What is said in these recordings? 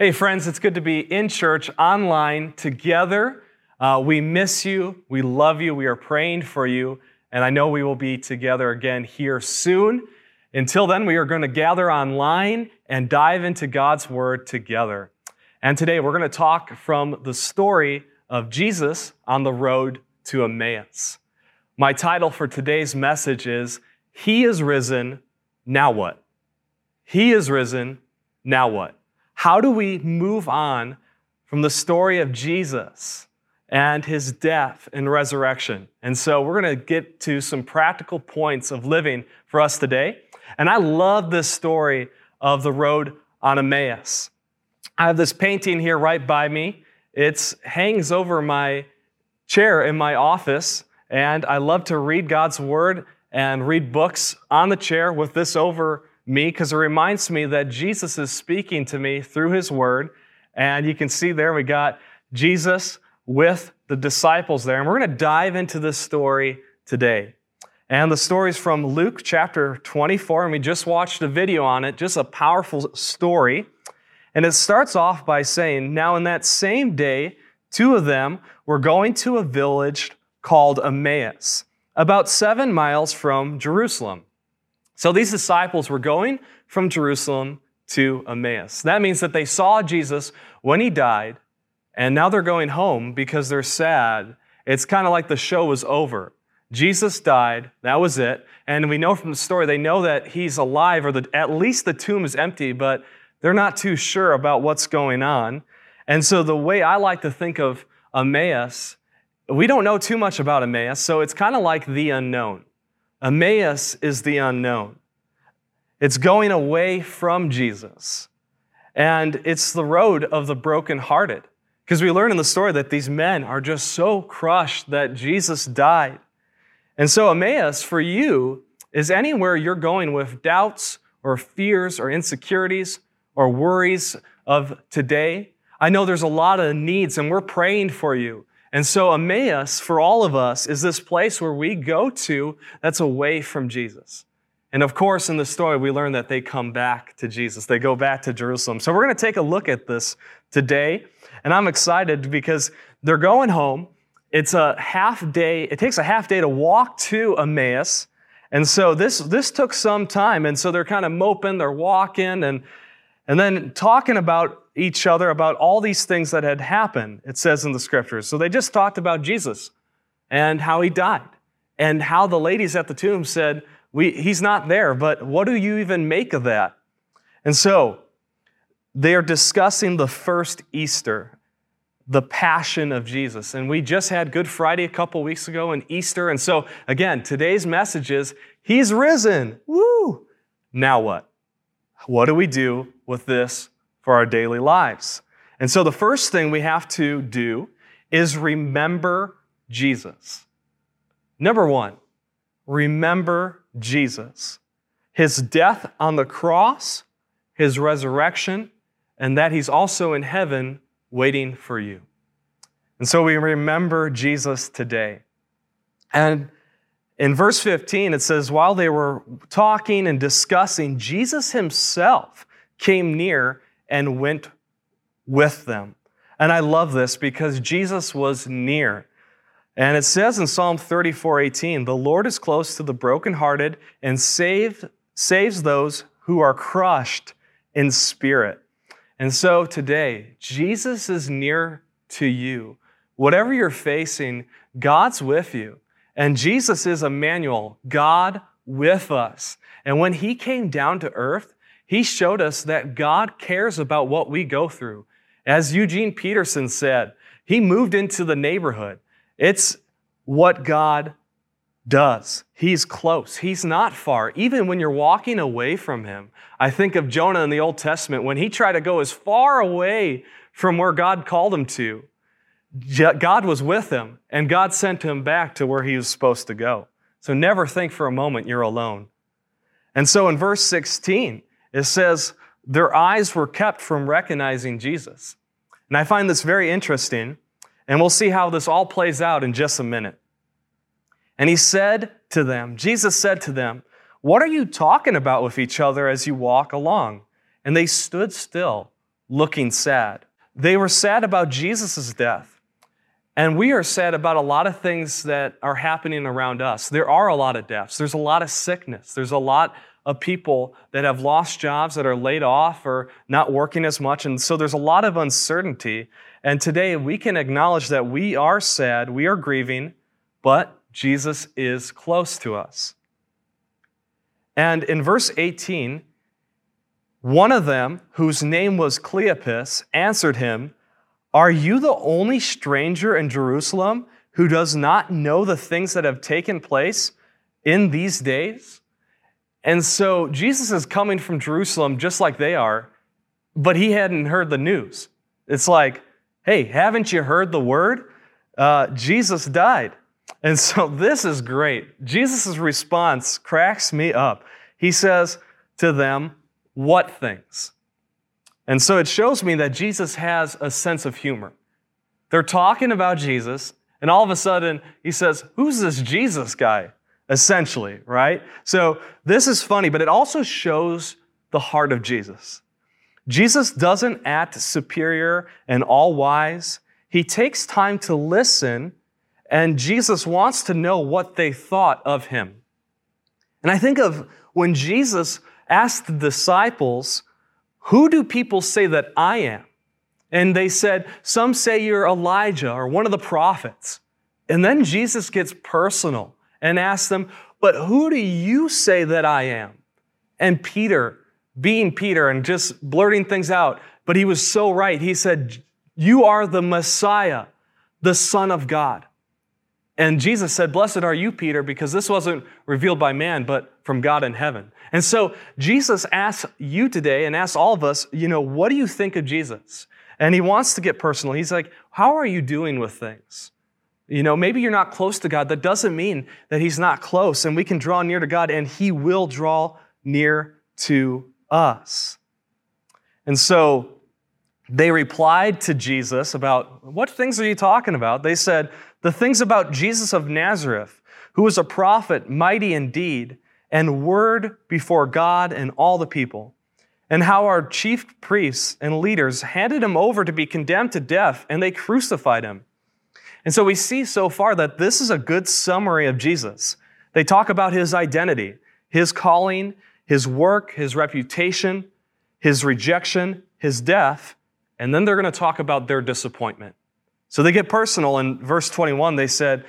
Hey, friends, it's good to be in church online together. Uh, we miss you. We love you. We are praying for you. And I know we will be together again here soon. Until then, we are going to gather online and dive into God's Word together. And today, we're going to talk from the story of Jesus on the road to Emmaus. My title for today's message is He is risen, now what? He is risen, now what? How do we move on from the story of Jesus and his death and resurrection? And so we're going to get to some practical points of living for us today. And I love this story of the road on Emmaus. I have this painting here right by me. It hangs over my chair in my office, and I love to read God's word and read books on the chair with this over me because it reminds me that Jesus is speaking to me through his word. And you can see there we got Jesus with the disciples there. And we're going to dive into this story today. And the story is from Luke chapter 24, and we just watched a video on it, just a powerful story. And it starts off by saying, Now in that same day, two of them were going to a village called Emmaus, about seven miles from Jerusalem. So these disciples were going from Jerusalem to Emmaus. That means that they saw Jesus when he died, and now they're going home because they're sad. It's kind of like the show was over. Jesus died, that was it. And we know from the story, they know that he's alive, or at least the tomb is empty, but they're not too sure about what's going on. And so the way I like to think of Emmaus, we don't know too much about Emmaus, so it's kind of like the unknown. Emmaus is the unknown. It's going away from Jesus. And it's the road of the brokenhearted. Because we learn in the story that these men are just so crushed that Jesus died. And so, Emmaus for you is anywhere you're going with doubts or fears or insecurities or worries of today. I know there's a lot of needs, and we're praying for you. And so Emmaus, for all of us, is this place where we go to that's away from Jesus. And of course, in the story, we learn that they come back to Jesus. They go back to Jerusalem. So we're going to take a look at this today. And I'm excited because they're going home. It's a half day, it takes a half day to walk to Emmaus. And so this, this took some time. And so they're kind of moping, they're walking, and, and then talking about each other about all these things that had happened, it says in the scriptures. So they just talked about Jesus and how he died and how the ladies at the tomb said, we, He's not there, but what do you even make of that? And so they are discussing the first Easter, the passion of Jesus. And we just had Good Friday a couple weeks ago and Easter. And so, again, today's message is He's risen. Woo! Now what? What do we do with this for our daily lives. And so the first thing we have to do is remember Jesus. Number one, remember Jesus. His death on the cross, his resurrection, and that he's also in heaven waiting for you. And so we remember Jesus today. And in verse 15, it says, While they were talking and discussing, Jesus himself came near and went with them. And I love this because Jesus was near. And it says in Psalm 34 18, the Lord is close to the brokenhearted and save, saves those who are crushed in spirit. And so today, Jesus is near to you. Whatever you're facing, God's with you. And Jesus is Emmanuel, God with us. And when he came down to earth, he showed us that God cares about what we go through. As Eugene Peterson said, he moved into the neighborhood. It's what God does. He's close. He's not far. Even when you're walking away from him. I think of Jonah in the Old Testament when he tried to go as far away from where God called him to. God was with him and God sent him back to where he was supposed to go. So never think for a moment you're alone. And so in verse 16, it says, their eyes were kept from recognizing Jesus. And I find this very interesting, and we'll see how this all plays out in just a minute. And he said to them, Jesus said to them, What are you talking about with each other as you walk along? And they stood still, looking sad. They were sad about Jesus' death. And we are sad about a lot of things that are happening around us. There are a lot of deaths, there's a lot of sickness, there's a lot of people that have lost jobs, that are laid off or not working as much. And so there's a lot of uncertainty. And today we can acknowledge that we are sad, we are grieving, but Jesus is close to us. And in verse 18, one of them, whose name was Cleopas, answered him, Are you the only stranger in Jerusalem who does not know the things that have taken place in these days? And so Jesus is coming from Jerusalem just like they are, but he hadn't heard the news. It's like, hey, haven't you heard the word? Uh, Jesus died. And so this is great. Jesus' response cracks me up. He says to them, What things? And so it shows me that Jesus has a sense of humor. They're talking about Jesus, and all of a sudden he says, Who's this Jesus guy? Essentially, right? So this is funny, but it also shows the heart of Jesus. Jesus doesn't act superior and all wise. He takes time to listen, and Jesus wants to know what they thought of him. And I think of when Jesus asked the disciples, Who do people say that I am? And they said, Some say you're Elijah or one of the prophets. And then Jesus gets personal and asks them, But who do you say that I am? And Peter being Peter and just blurting things out, but he was so right. He said, You are the Messiah, the Son of God. And Jesus said, Blessed are you, Peter, because this wasn't revealed by man, but from God in heaven. And so Jesus asks you today and asks all of us, you know, what do you think of Jesus? And he wants to get personal. He's like, How are you doing with things? You know, maybe you're not close to God. That doesn't mean that he's not close, and we can draw near to God, and he will draw near to us. And so they replied to Jesus about, What things are you talking about? They said, The things about Jesus of Nazareth, who was a prophet, mighty in deed, and word before God and all the people, and how our chief priests and leaders handed him over to be condemned to death, and they crucified him. And so we see so far that this is a good summary of Jesus. They talk about his identity, his calling, his work, his reputation, his rejection, his death, and then they're going to talk about their disappointment. So they get personal. In verse 21, they said,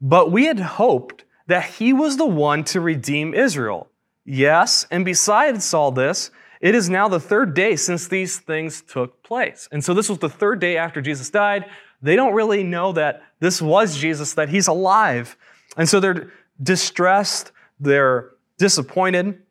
But we had hoped that he was the one to redeem Israel. Yes, and besides all this, it is now the third day since these things took place. And so this was the third day after Jesus died. They don't really know that this was Jesus, that he's alive. And so they're distressed, they're disappointed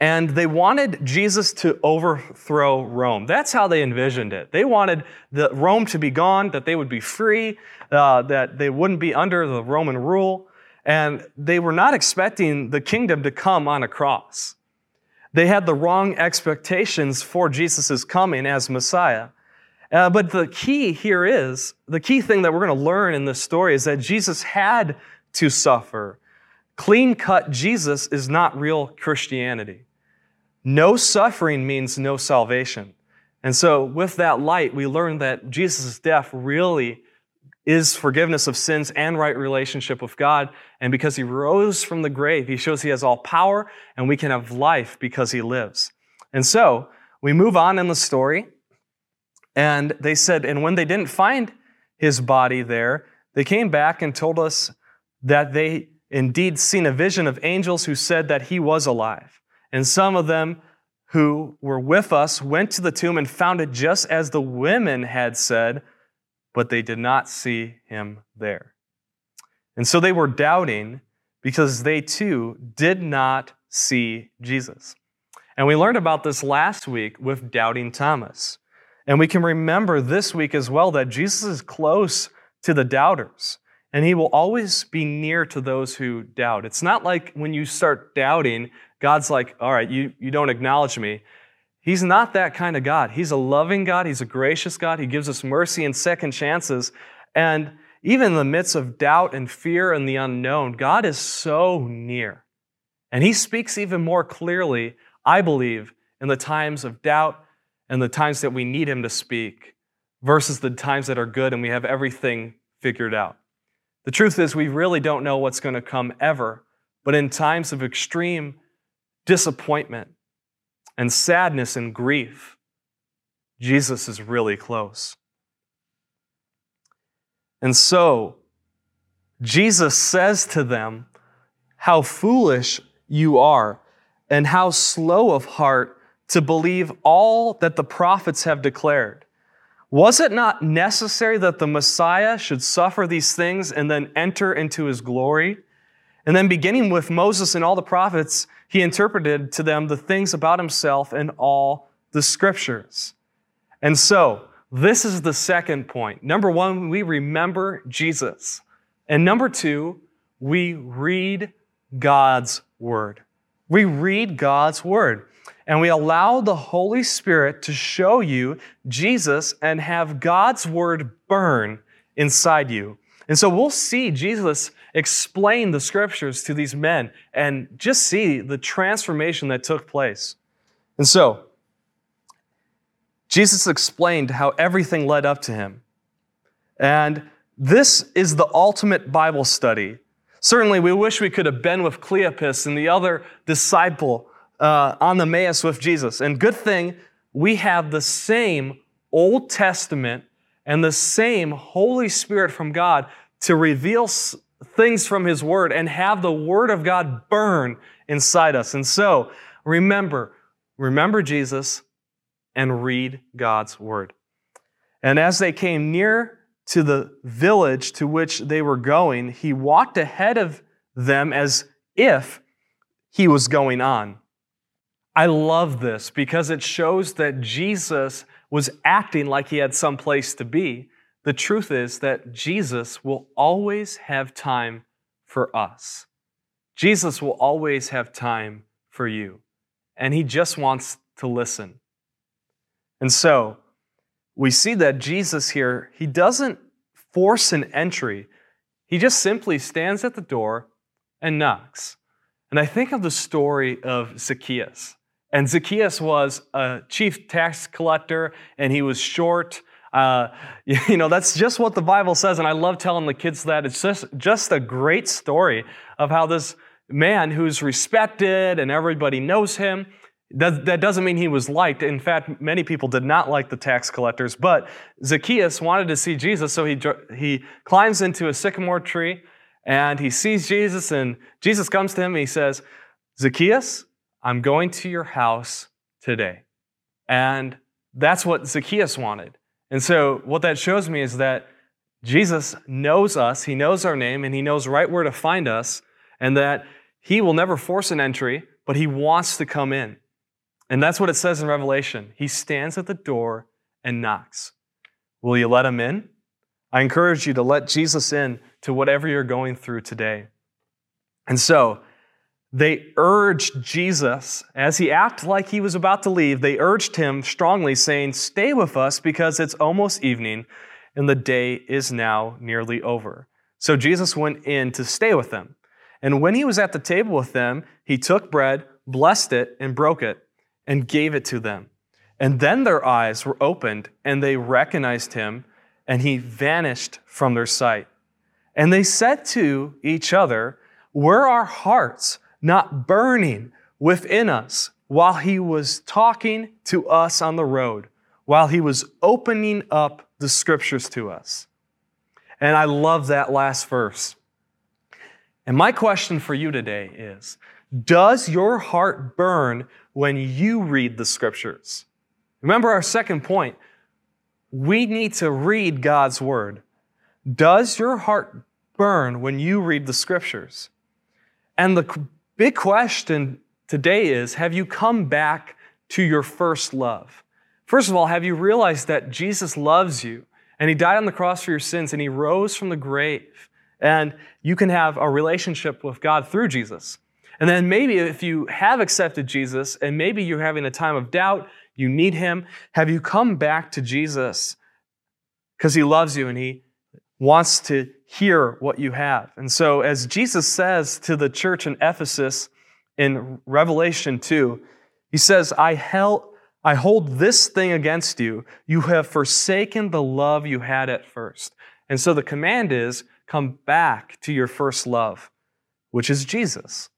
and they wanted Jesus to overthrow Rome. That's how they envisioned it. They wanted the Rome to be gone, that they would be free, uh, that they wouldn't be under the Roman rule, and they were not expecting the kingdom to come on a cross. They had the wrong expectations for Jesus' coming as Messiah. Uh, but the key here is the key thing that we're going to learn in this story is that Jesus had to suffer. Clean cut Jesus is not real Christianity. No suffering means no salvation. And so, with that light, we learn that Jesus' death really is forgiveness of sins and right relationship with God. And because he rose from the grave, he shows he has all power and we can have life because he lives. And so, we move on in the story. And they said, and when they didn't find his body there, they came back and told us that they indeed seen a vision of angels who said that he was alive. And some of them who were with us went to the tomb and found it just as the women had said, but they did not see him there. And so they were doubting because they too did not see Jesus. And we learned about this last week with doubting Thomas. And we can remember this week as well that Jesus is close to the doubters. And he will always be near to those who doubt. It's not like when you start doubting, God's like, all right, you, you don't acknowledge me. He's not that kind of God. He's a loving God. He's a gracious God. He gives us mercy and second chances. And even in the midst of doubt and fear and the unknown, God is so near. And He speaks even more clearly, I believe, in the times of doubt and the times that we need Him to speak versus the times that are good and we have everything figured out. The truth is, we really don't know what's going to come ever, but in times of extreme disappointment and sadness and grief, Jesus is really close. And so, Jesus says to them, How foolish you are, and how slow of heart to believe all that the prophets have declared. Was it not necessary that the Messiah should suffer these things and then enter into his glory? And then, beginning with Moses and all the prophets, he interpreted to them the things about himself in all the scriptures. And so, this is the second point. Number one, we remember Jesus. And number two, we read God's word. We read God's word and we allow the Holy Spirit to show you Jesus and have God's word burn inside you. And so we'll see Jesus explain the scriptures to these men and just see the transformation that took place. And so, Jesus explained how everything led up to him. And this is the ultimate Bible study. Certainly, we wish we could have been with Cleopas and the other disciple uh, on the Emmaus with Jesus. And good thing we have the same Old Testament and the same Holy Spirit from God to reveal things from His Word and have the Word of God burn inside us. And so, remember, remember Jesus and read God's Word. And as they came near to the village to which they were going, he walked ahead of them as if he was going on. I love this because it shows that Jesus was acting like he had some place to be. The truth is that Jesus will always have time for us. Jesus will always have time for you, and he just wants to listen. And so, we see that Jesus here, he doesn't force an entry. He just simply stands at the door and knocks. And I think of the story of Zacchaeus. And Zacchaeus was a chief tax collector, and he was short. Uh, you know, that's just what the Bible says, and I love telling the kids that. It's just, just a great story of how this man who's respected and everybody knows him, that, that doesn't mean he was liked. In fact, many people did not like the tax collectors, but Zacchaeus wanted to see Jesus, so he, he climbs into a sycamore tree, and he sees Jesus, and Jesus comes to him, and he says, Zacchaeus, I'm going to your house today. And that's what Zacchaeus wanted. And so, what that shows me is that Jesus knows us, He knows our name, and He knows right where to find us, and that He will never force an entry, but He wants to come in. And that's what it says in Revelation. He stands at the door and knocks. Will you let Him in? I encourage you to let Jesus in to whatever you're going through today. And so, they urged Jesus, as he acted like he was about to leave, they urged him strongly, saying, Stay with us because it's almost evening and the day is now nearly over. So Jesus went in to stay with them. And when he was at the table with them, he took bread, blessed it, and broke it, and gave it to them. And then their eyes were opened, and they recognized him, and he vanished from their sight. And they said to each other, Where are our hearts? Not burning within us while he was talking to us on the road, while he was opening up the scriptures to us. And I love that last verse. And my question for you today is Does your heart burn when you read the scriptures? Remember our second point. We need to read God's word. Does your heart burn when you read the scriptures? And the big question today is have you come back to your first love? First of all, have you realized that Jesus loves you and he died on the cross for your sins and he rose from the grave and you can have a relationship with God through Jesus? And then maybe if you have accepted Jesus and maybe you're having a time of doubt, you need him, have you come back to Jesus because he loves you and he wants to hear what you have. And so, as Jesus says to the church in Ephesus in Revelation 2, he says, I held, I hold this thing against you. You have forsaken the love you had at first. And so the command is come back to your first love, which is Jesus.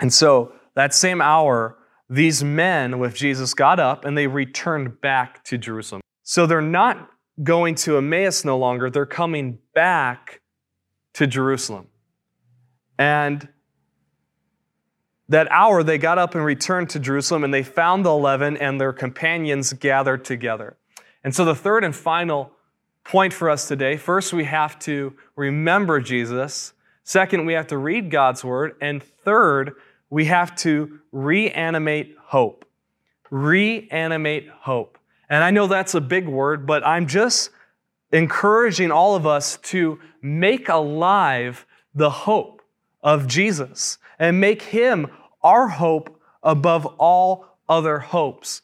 And so that same hour, these men with Jesus got up and they returned back to Jerusalem. So they're not going to Emmaus no longer, they're coming back to Jerusalem. And that hour, they got up and returned to Jerusalem, and they found the eleven and their companions gathered together. And so, the third and final point for us today first, we have to remember Jesus. Second, we have to read God's word. And third, we have to reanimate hope. Reanimate hope. And I know that's a big word, but I'm just encouraging all of us to make alive the hope of Jesus and make him our hope above all other hopes.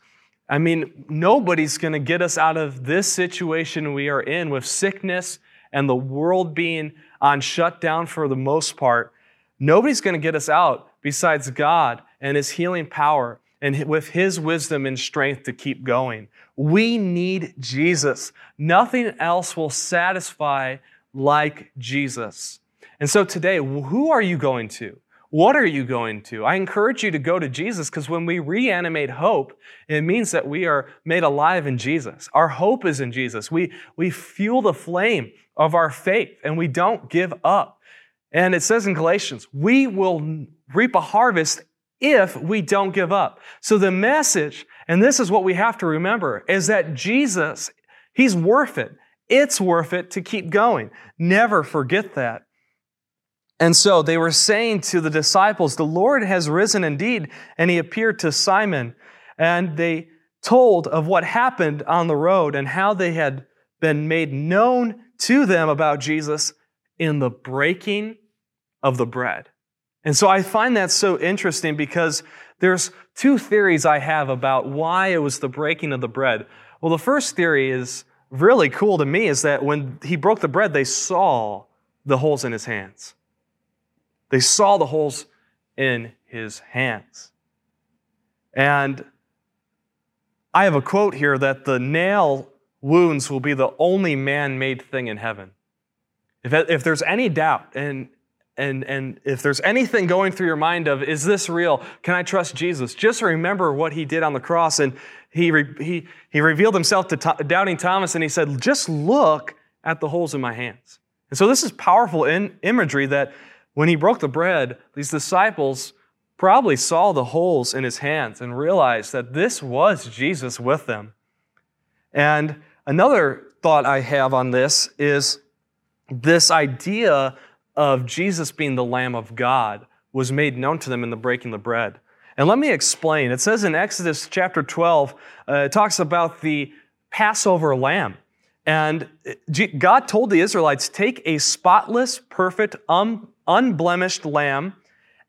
I mean, nobody's going to get us out of this situation we are in with sickness and the world being on shutdown for the most part. Nobody's going to get us out besides God and His healing power and with His wisdom and strength to keep going. We need Jesus. Nothing else will satisfy like Jesus. And so today, who are you going to? What are you going to? I encourage you to go to Jesus because when we reanimate hope, it means that we are made alive in Jesus. Our hope is in Jesus. We, we fuel the flame of our faith and we don't give up. And it says in Galatians, we will reap a harvest if we don't give up. So the message, and this is what we have to remember, is that Jesus, He's worth it. It's worth it to keep going. Never forget that. And so they were saying to the disciples, The Lord has risen indeed. And he appeared to Simon. And they told of what happened on the road and how they had been made known to them about Jesus in the breaking of the bread. And so I find that so interesting because there's two theories I have about why it was the breaking of the bread. Well, the first theory is really cool to me is that when he broke the bread, they saw the holes in his hands. They saw the holes in his hands. And I have a quote here that the nail wounds will be the only man made thing in heaven. If, if there's any doubt, and, and, and if there's anything going through your mind of, is this real? Can I trust Jesus? Just remember what he did on the cross. And he, he, he revealed himself to doubting Thomas and he said, just look at the holes in my hands. And so this is powerful in, imagery that when he broke the bread, these disciples probably saw the holes in his hands and realized that this was Jesus with them. And another thought I have on this is this idea of Jesus being the Lamb of God was made known to them in the breaking the bread. And let me explain. It says in Exodus chapter 12, uh, it talks about the Passover lamb. And God told the Israelites, take a spotless, perfect, um, unblemished lamb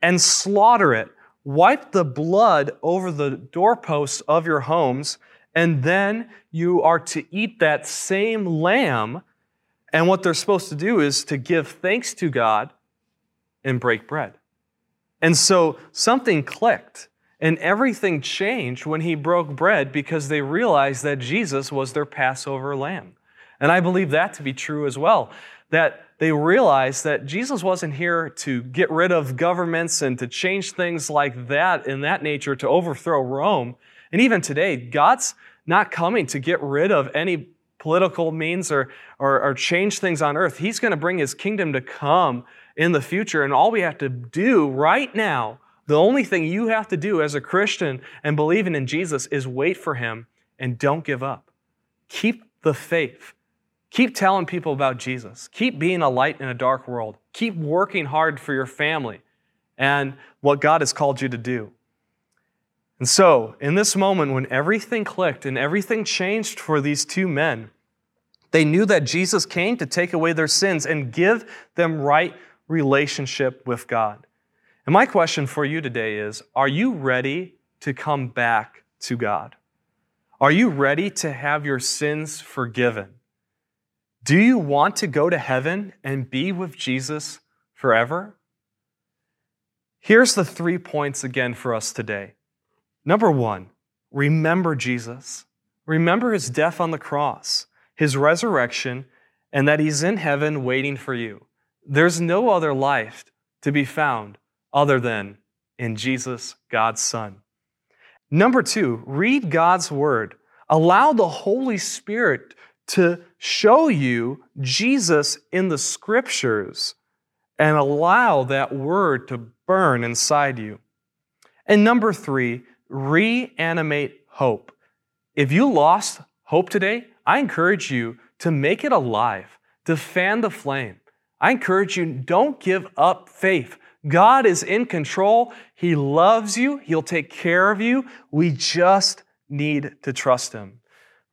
and slaughter it. Wipe the blood over the doorposts of your homes, and then you are to eat that same lamb. And what they're supposed to do is to give thanks to God and break bread. And so something clicked. And everything changed when he broke bread because they realized that Jesus was their Passover lamb. And I believe that to be true as well. That they realized that Jesus wasn't here to get rid of governments and to change things like that in that nature to overthrow Rome. And even today, God's not coming to get rid of any political means or, or, or change things on earth. He's going to bring his kingdom to come in the future. And all we have to do right now, the only thing you have to do as a Christian and believing in Jesus is wait for him and don't give up. Keep the faith. Keep telling people about Jesus. Keep being a light in a dark world. Keep working hard for your family and what God has called you to do. And so, in this moment when everything clicked and everything changed for these two men, they knew that Jesus came to take away their sins and give them right relationship with God. And my question for you today is Are you ready to come back to God? Are you ready to have your sins forgiven? Do you want to go to heaven and be with Jesus forever? Here's the three points again for us today. Number one, remember Jesus. Remember his death on the cross, his resurrection, and that he's in heaven waiting for you. There's no other life to be found other than in Jesus, God's Son. Number two, read God's Word. Allow the Holy Spirit to show you Jesus in the Scriptures and allow that Word to burn inside you. And number three, reanimate hope. If you lost hope today, I encourage you to make it alive, to fan the flame. I encourage you, don't give up faith. God is in control. He loves you. He'll take care of you. We just need to trust Him.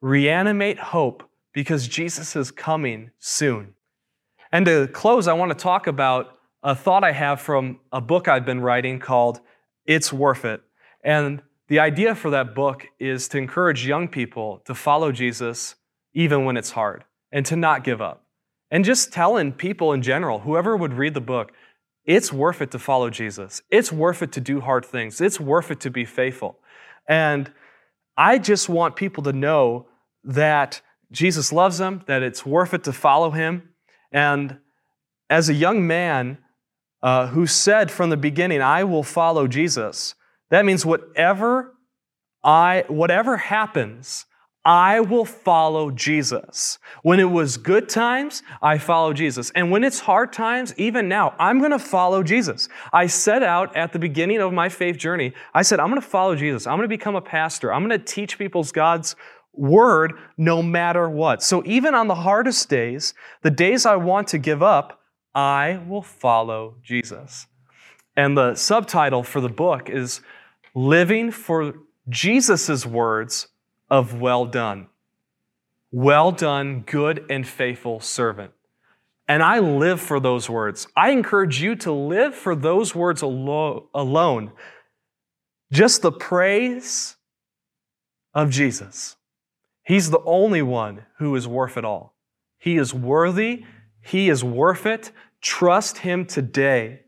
Reanimate hope because Jesus is coming soon. And to close, I want to talk about a thought I have from a book I've been writing called It's Worth It. And the idea for that book is to encourage young people to follow Jesus even when it's hard and to not give up. And just telling people in general, whoever would read the book, it's worth it to follow Jesus. It's worth it to do hard things. It's worth it to be faithful. And I just want people to know that Jesus loves them, that it's worth it to follow him. And as a young man uh, who said from the beginning, I will follow Jesus, that means whatever I, whatever happens, I will follow Jesus. When it was good times, I follow Jesus. And when it's hard times, even now, I'm going to follow Jesus. I set out at the beginning of my faith journey, I said, I'm going to follow Jesus. I'm going to become a pastor. I'm going to teach people's God's word no matter what. So even on the hardest days, the days I want to give up, I will follow Jesus. And the subtitle for the book is Living for Jesus' Words of well done. Well done, good and faithful servant. And I live for those words. I encourage you to live for those words alo- alone. Just the praise of Jesus. He's the only one who is worth it all. He is worthy. He is worth it. Trust Him today.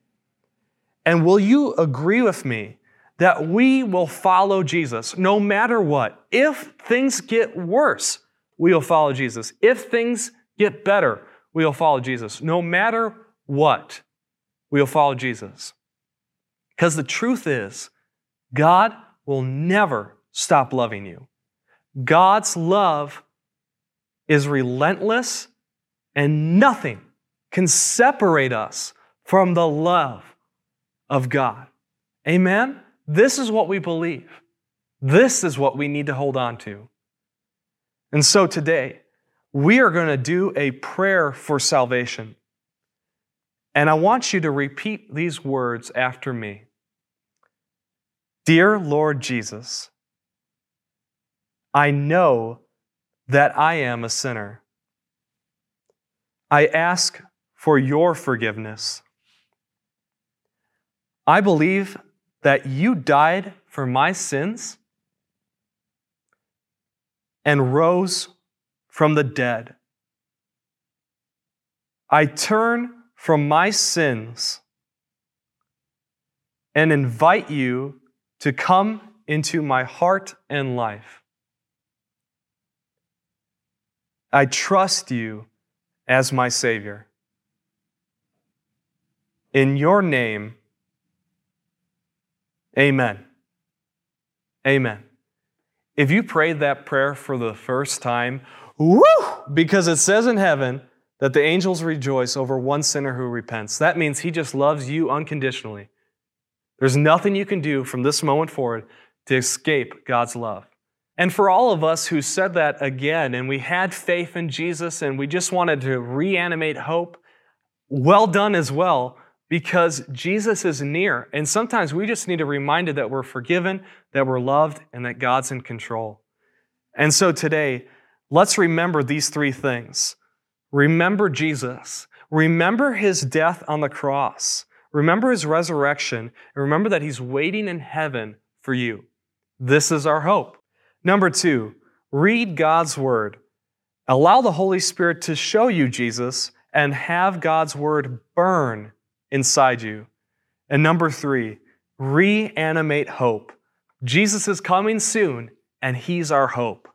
And will you agree with me that we will follow Jesus no matter what. If things get worse, we'll follow Jesus. If things get better, we'll follow Jesus. No matter what, we'll follow Jesus. Because the truth is, God will never stop loving you. God's love is relentless, and nothing can separate us from the love of God. Amen? This is what we believe. This is what we need to hold on to. And so today, we are going to do a prayer for salvation. And I want you to repeat these words after me Dear Lord Jesus, I know that I am a sinner. I ask for your forgiveness. I believe that you died for my sins and rose from the dead. I turn from my sins and invite you to come into my heart and life. I trust you as my Savior. In your name, Amen. Amen. If you prayed that prayer for the first time, woo, because it says in heaven that the angels rejoice over one sinner who repents. That means he just loves you unconditionally. There's nothing you can do from this moment forward to escape God's love. And for all of us who said that again and we had faith in Jesus and we just wanted to reanimate hope, well done as well because Jesus is near. And sometimes we just need a reminder that we're forgiven, that we're loved, and that God's in control. And so today, let's remember these three things. Remember Jesus. Remember his death on the cross. Remember his resurrection. And remember that he's waiting in heaven for you. This is our hope. Number two, read God's word. Allow the Holy Spirit to show you Jesus and have God's word burn inside you. And number three, reanimate hope. Jesus is coming soon. and He's our hope.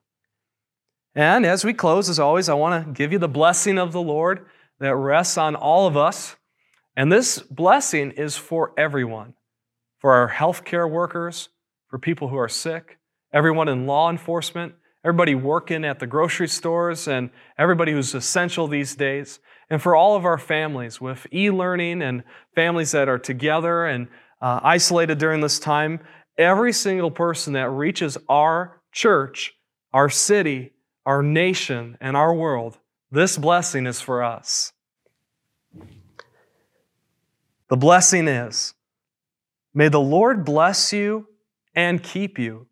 And as we close, as always, I want to give you the blessing of the Lord that rests on all of us. And this blessing is for everyone for our healthcare workers, for people who are sick, everyone in law enforcement, everybody working at the grocery stores, and everybody who's essential these days, and for all of our families with e learning and families that are together and uh, isolated during this time. Every single person that reaches our church, our city, our nation, and our world, this blessing is for us. The blessing is May the Lord bless you and keep you.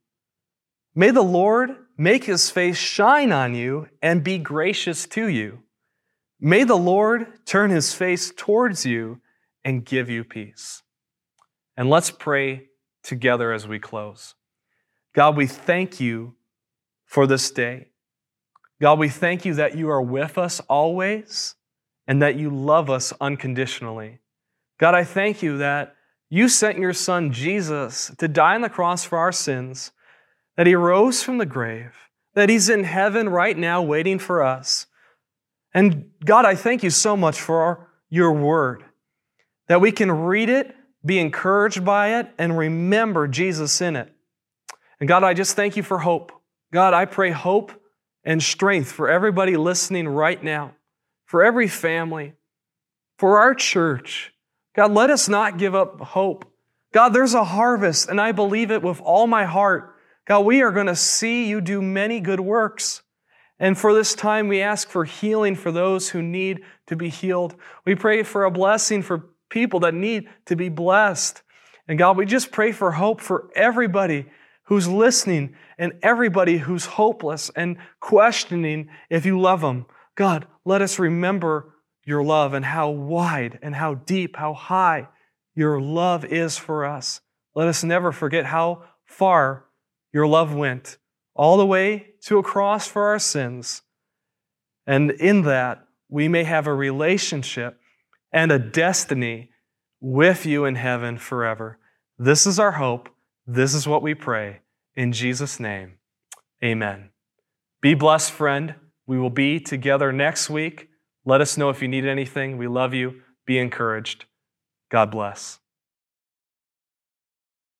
May the Lord make his face shine on you and be gracious to you. May the Lord turn his face towards you and give you peace. And let's pray together as we close. God, we thank you for this day. God, we thank you that you are with us always and that you love us unconditionally. God, I thank you that you sent your son Jesus to die on the cross for our sins, that he rose from the grave, that he's in heaven right now waiting for us. And God, I thank you so much for our, your word, that we can read it, be encouraged by it, and remember Jesus in it. And God, I just thank you for hope. God, I pray hope and strength for everybody listening right now, for every family, for our church. God, let us not give up hope. God, there's a harvest, and I believe it with all my heart. God, we are going to see you do many good works. And for this time, we ask for healing for those who need to be healed. We pray for a blessing for people that need to be blessed. And God, we just pray for hope for everybody who's listening and everybody who's hopeless and questioning if you love them. God, let us remember your love and how wide and how deep, how high your love is for us. Let us never forget how far your love went, all the way to a cross for our sins. And in that, we may have a relationship and a destiny with you in heaven forever. This is our hope. This is what we pray. In Jesus' name, amen. Be blessed, friend. We will be together next week. Let us know if you need anything. We love you. Be encouraged. God bless.